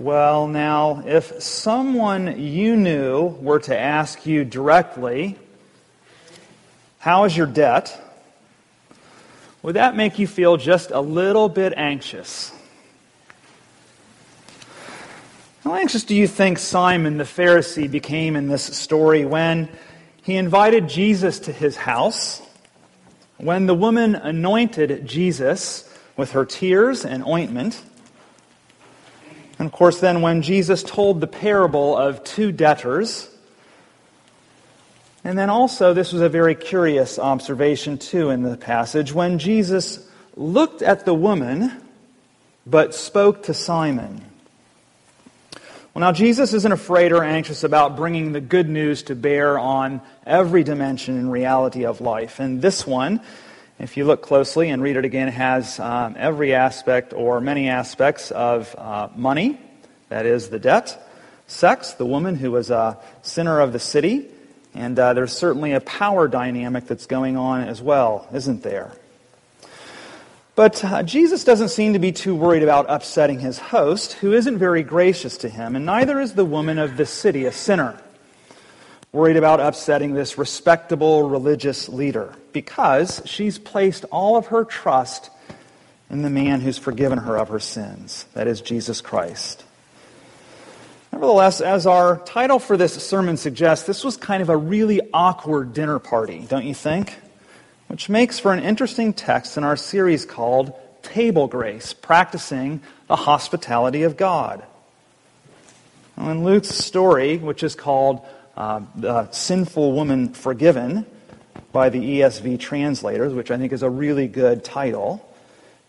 Well, now, if someone you knew were to ask you directly, How is your debt? would that make you feel just a little bit anxious? How anxious do you think Simon the Pharisee became in this story when he invited Jesus to his house? When the woman anointed Jesus with her tears and ointment? Of course, then when Jesus told the parable of two debtors, and then also, this was a very curious observation too in the passage, when Jesus looked at the woman but spoke to Simon. Well, now, Jesus isn't afraid or anxious about bringing the good news to bear on every dimension and reality of life. And this one, if you look closely and read it again, it has um, every aspect or many aspects of uh, money, that is, the debt, sex, the woman who was a sinner of the city, and uh, there's certainly a power dynamic that's going on as well, isn't there? But uh, Jesus doesn't seem to be too worried about upsetting his host, who isn't very gracious to him, and neither is the woman of the city, a sinner worried about upsetting this respectable religious leader because she's placed all of her trust in the man who's forgiven her of her sins. That is Jesus Christ. Nevertheless, as our title for this sermon suggests, this was kind of a really awkward dinner party, don't you think? Which makes for an interesting text in our series called Table Grace Practicing the Hospitality of God. In Luke's story, which is called uh, the sinful woman forgiven by the ESV translators, which I think is a really good title,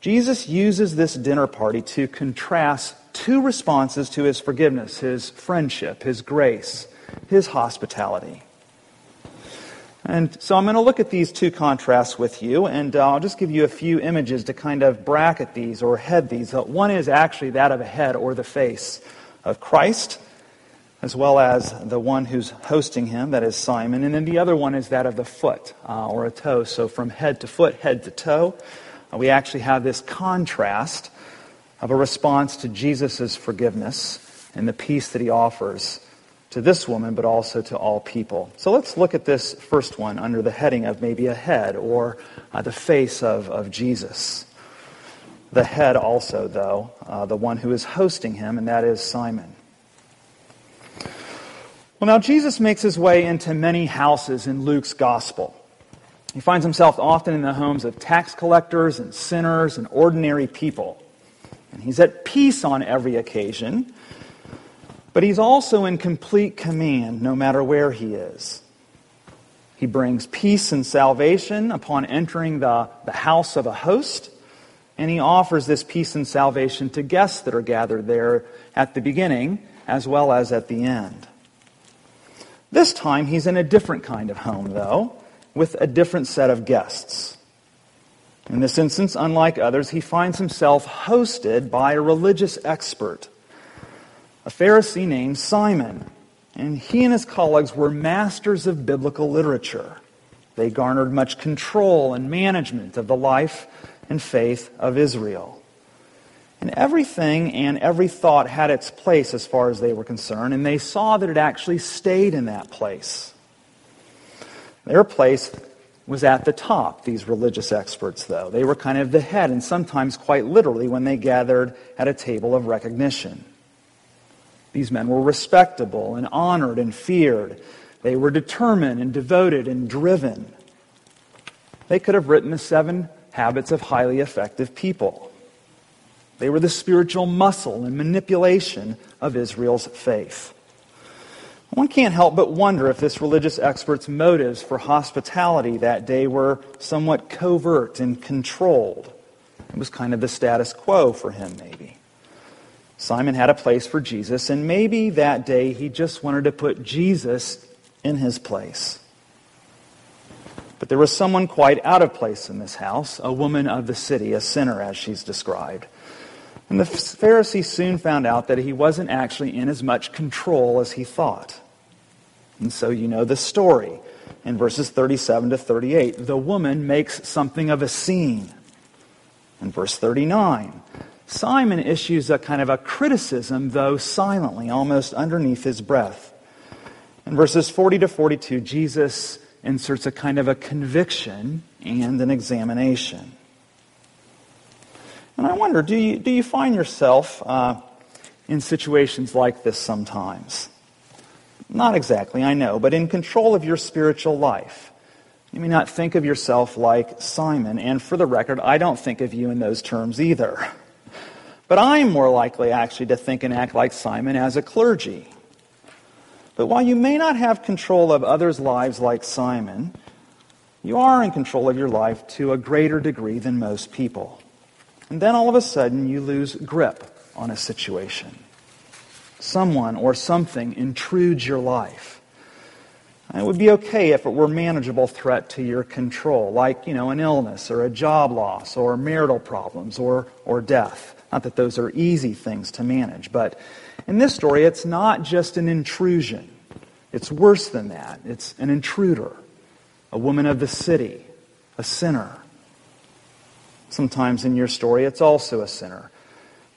Jesus uses this dinner party to contrast two responses to his forgiveness his friendship, his grace, his hospitality. And so I'm going to look at these two contrasts with you, and uh, I'll just give you a few images to kind of bracket these or head these. Uh, one is actually that of a head or the face of Christ, as well as the one who's hosting him, that is Simon. And then the other one is that of the foot uh, or a toe. So from head to foot, head to toe, uh, we actually have this contrast of a response to Jesus' forgiveness and the peace that he offers to this woman, but also to all people. So let's look at this first one under the heading of maybe a head or uh, the face of, of Jesus. The head also, though, uh, the one who is hosting him, and that is Simon. Well, now Jesus makes his way into many houses in Luke's gospel. He finds himself often in the homes of tax collectors and sinners and ordinary people. And he's at peace on every occasion, but he's also in complete command no matter where he is. He brings peace and salvation upon entering the, the house of a host, and he offers this peace and salvation to guests that are gathered there at the beginning as well as at the end. This time he's in a different kind of home, though, with a different set of guests. In this instance, unlike others, he finds himself hosted by a religious expert, a Pharisee named Simon. And he and his colleagues were masters of biblical literature. They garnered much control and management of the life and faith of Israel. And everything and every thought had its place as far as they were concerned, and they saw that it actually stayed in that place. Their place was at the top, these religious experts, though. They were kind of the head, and sometimes quite literally when they gathered at a table of recognition. These men were respectable and honored and feared. They were determined and devoted and driven. They could have written the seven habits of highly effective people. They were the spiritual muscle and manipulation of Israel's faith. One can't help but wonder if this religious expert's motives for hospitality that day were somewhat covert and controlled. It was kind of the status quo for him, maybe. Simon had a place for Jesus, and maybe that day he just wanted to put Jesus in his place. But there was someone quite out of place in this house, a woman of the city, a sinner as she's described. And the Pharisee soon found out that he wasn't actually in as much control as he thought. And so you know the story. In verses 37 to 38, the woman makes something of a scene. In verse 39, Simon issues a kind of a criticism, though silently, almost underneath his breath. In verses 40 to 42, Jesus inserts a kind of a conviction and an examination. And I wonder, do you, do you find yourself uh, in situations like this sometimes? Not exactly, I know, but in control of your spiritual life. You may not think of yourself like Simon, and for the record, I don't think of you in those terms either. But I'm more likely actually to think and act like Simon as a clergy. But while you may not have control of others' lives like Simon, you are in control of your life to a greater degree than most people. And then all of a sudden you lose grip on a situation. Someone or something intrudes your life. it would be okay if it were a manageable threat to your control, like, you know, an illness or a job loss or marital problems or, or death. Not that those are easy things to manage, but in this story, it's not just an intrusion. It's worse than that. It's an intruder, a woman of the city, a sinner. Sometimes in your story, it's also a sinner.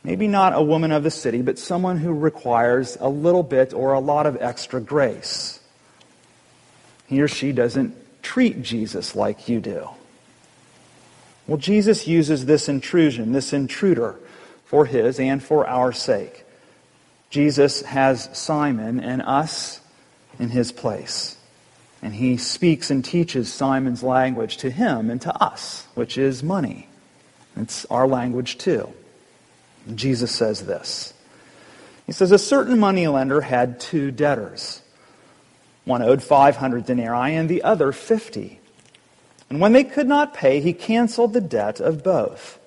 Maybe not a woman of the city, but someone who requires a little bit or a lot of extra grace. He or she doesn't treat Jesus like you do. Well, Jesus uses this intrusion, this intruder, for his and for our sake. Jesus has Simon and us in his place. And he speaks and teaches Simon's language to him and to us, which is money. It's our language too. Jesus says this. He says, A certain moneylender had two debtors. One owed 500 denarii and the other 50. And when they could not pay, he canceled the debt of both.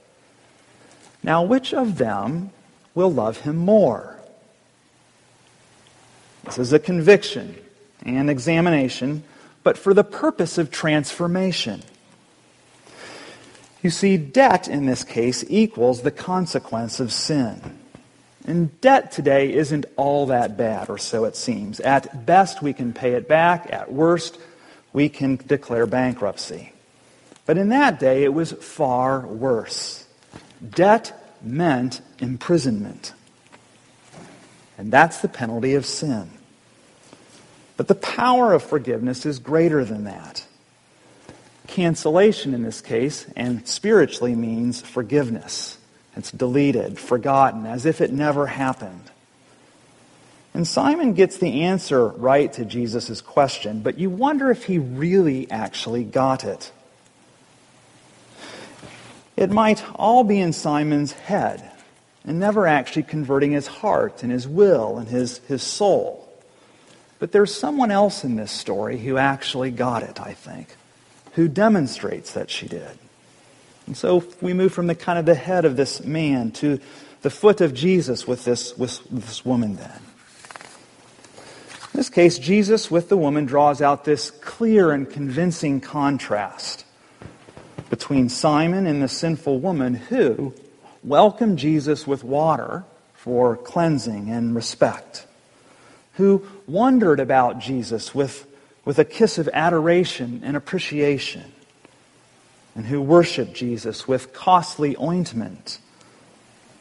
Now, which of them will love him more? This is a conviction and examination, but for the purpose of transformation. You see, debt in this case equals the consequence of sin. And debt today isn't all that bad, or so it seems. At best, we can pay it back. At worst, we can declare bankruptcy. But in that day, it was far worse. Debt meant imprisonment. And that's the penalty of sin. But the power of forgiveness is greater than that. Cancellation in this case, and spiritually, means forgiveness. It's deleted, forgotten, as if it never happened. And Simon gets the answer right to Jesus' question, but you wonder if he really actually got it. It might all be in Simon's head and never actually converting his heart and his will and his, his soul. But there's someone else in this story who actually got it, I think, who demonstrates that she did. And so we move from the kind of the head of this man to the foot of Jesus with this, with this woman then. In this case, Jesus with the woman draws out this clear and convincing contrast between Simon and the sinful woman who welcomed Jesus with water for cleansing and respect, who wondered about Jesus with, with a kiss of adoration and appreciation, and who worshiped Jesus with costly ointment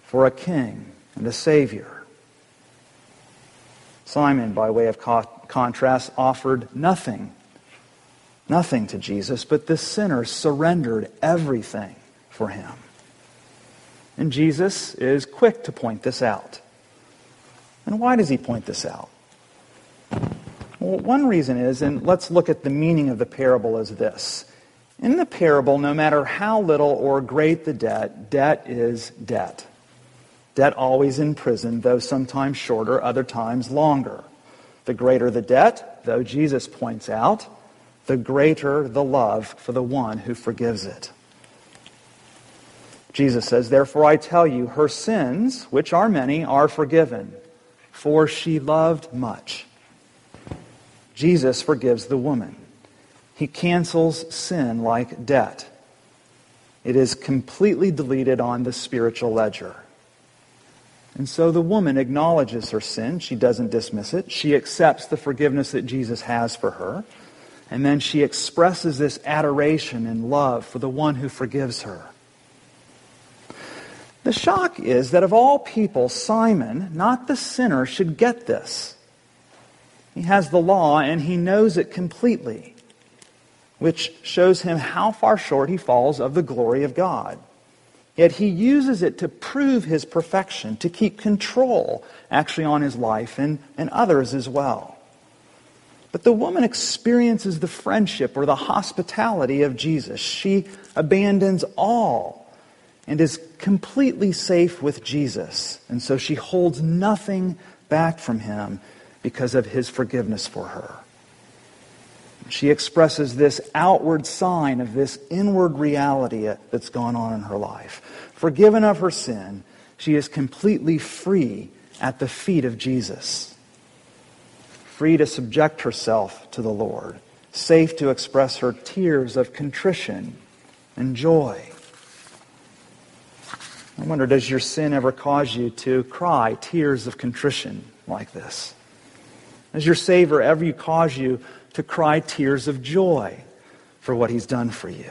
for a king and a savior. Simon, by way of co- contrast, offered nothing nothing to Jesus, but the sinner surrendered everything for him. And Jesus is quick to point this out. And why does he point this out? Well, one reason is, and let's look at the meaning of the parable as this. In the parable, no matter how little or great the debt, debt is debt. Debt always in prison, though sometimes shorter, other times longer. The greater the debt, though Jesus points out, the greater the love for the one who forgives it. Jesus says, Therefore I tell you, her sins, which are many, are forgiven, for she loved much. Jesus forgives the woman. He cancels sin like debt. It is completely deleted on the spiritual ledger. And so the woman acknowledges her sin. She doesn't dismiss it. She accepts the forgiveness that Jesus has for her. And then she expresses this adoration and love for the one who forgives her. The shock is that of all people, Simon, not the sinner, should get this. He has the law and he knows it completely, which shows him how far short he falls of the glory of God. Yet he uses it to prove his perfection, to keep control actually on his life and, and others as well. But the woman experiences the friendship or the hospitality of Jesus. She abandons all and is completely safe with Jesus. And so she holds nothing back from him because of his forgiveness for her. She expresses this outward sign of this inward reality that's gone on in her life. Forgiven of her sin, she is completely free at the feet of Jesus. Free to subject herself to the Lord. Safe to express her tears of contrition and joy. I wonder, does your sin ever cause you to cry tears of contrition like this? Does your Savior ever you cause you to cry tears of joy for what he's done for you?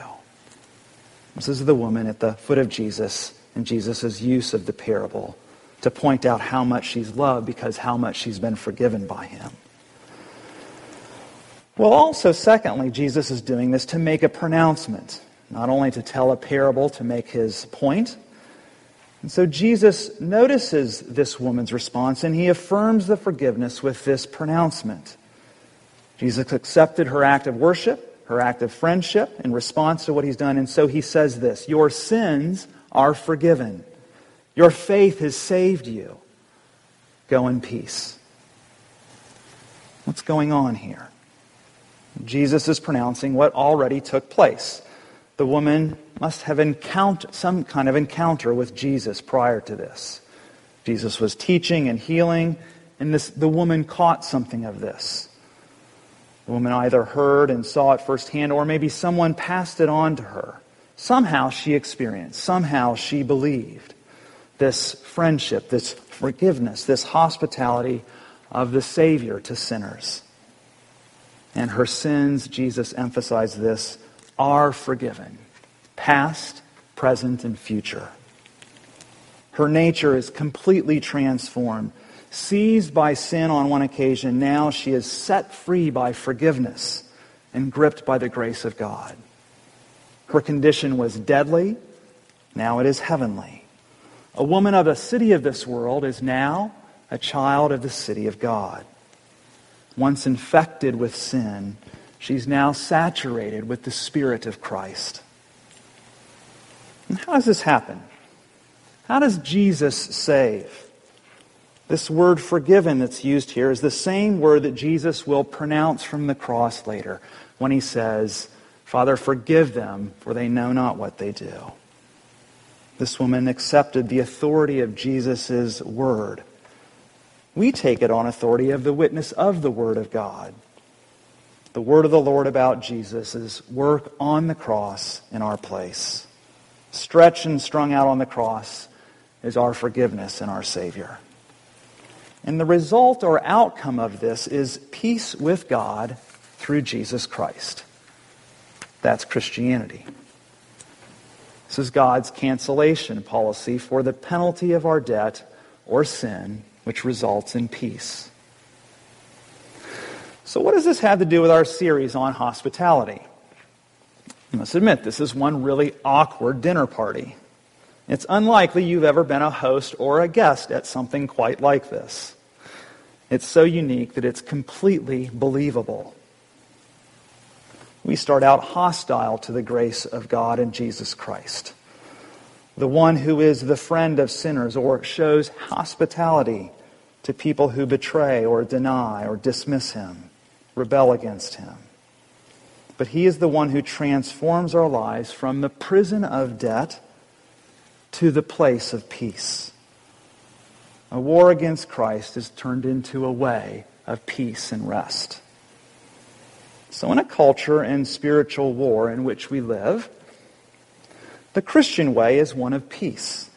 This is the woman at the foot of Jesus and Jesus' use of the parable to point out how much she's loved because how much she's been forgiven by him. Well, also, secondly, Jesus is doing this to make a pronouncement, not only to tell a parable to make his point. And so Jesus notices this woman's response and he affirms the forgiveness with this pronouncement. Jesus accepted her act of worship, her act of friendship in response to what he's done. And so he says this Your sins are forgiven. Your faith has saved you. Go in peace. What's going on here? Jesus is pronouncing what already took place. The woman must have encountered some kind of encounter with Jesus prior to this. Jesus was teaching and healing, and this, the woman caught something of this. The woman either heard and saw it firsthand, or maybe someone passed it on to her. Somehow she experienced, somehow she believed this friendship, this forgiveness, this hospitality of the Savior to sinners. And her sins, Jesus emphasized this, are forgiven past, present, and future. Her nature is completely transformed. Seized by sin on one occasion, now she is set free by forgiveness and gripped by the grace of God. Her condition was deadly, now it is heavenly. A woman of a city of this world is now a child of the city of God. Once infected with sin, she's now saturated with the Spirit of Christ. And how does this happen? How does Jesus save? This word forgiven that's used here is the same word that Jesus will pronounce from the cross later when he says, Father, forgive them, for they know not what they do. This woman accepted the authority of Jesus' word. We take it on authority of the witness of the word of God. The word of the Lord about Jesus' is work on the cross in our place. Stretched and strung out on the cross is our forgiveness and our Savior. And the result or outcome of this is peace with God through Jesus Christ. That's Christianity. This is God's cancellation policy for the penalty of our debt or sin, which results in peace. So, what does this have to do with our series on hospitality? I must admit, this is one really awkward dinner party. It's unlikely you've ever been a host or a guest at something quite like this. It's so unique that it's completely believable we start out hostile to the grace of God and Jesus Christ. The one who is the friend of sinners or shows hospitality to people who betray or deny or dismiss him, rebel against him. But he is the one who transforms our lives from the prison of debt to the place of peace. A war against Christ is turned into a way of peace and rest. So, in a culture and spiritual war in which we live, the Christian way is one of peace,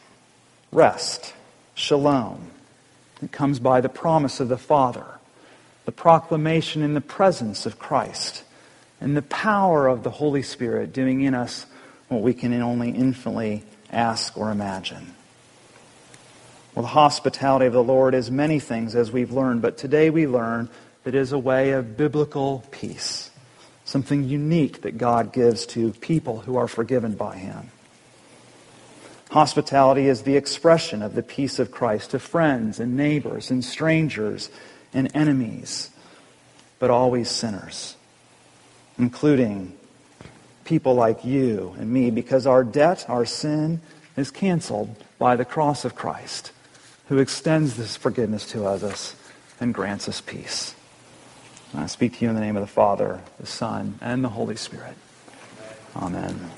rest, shalom. It comes by the promise of the Father, the proclamation in the presence of Christ, and the power of the Holy Spirit doing in us what we can only infinitely ask or imagine. Well, the hospitality of the Lord is many things, as we've learned, but today we learn that it is a way of biblical peace, something unique that God gives to people who are forgiven by Him. Hospitality is the expression of the peace of Christ to friends and neighbors and strangers and enemies, but always sinners, including people like you and me, because our debt, our sin, is canceled by the cross of Christ, who extends this forgiveness to us and grants us peace. I speak to you in the name of the Father, the Son, and the Holy Spirit. Amen.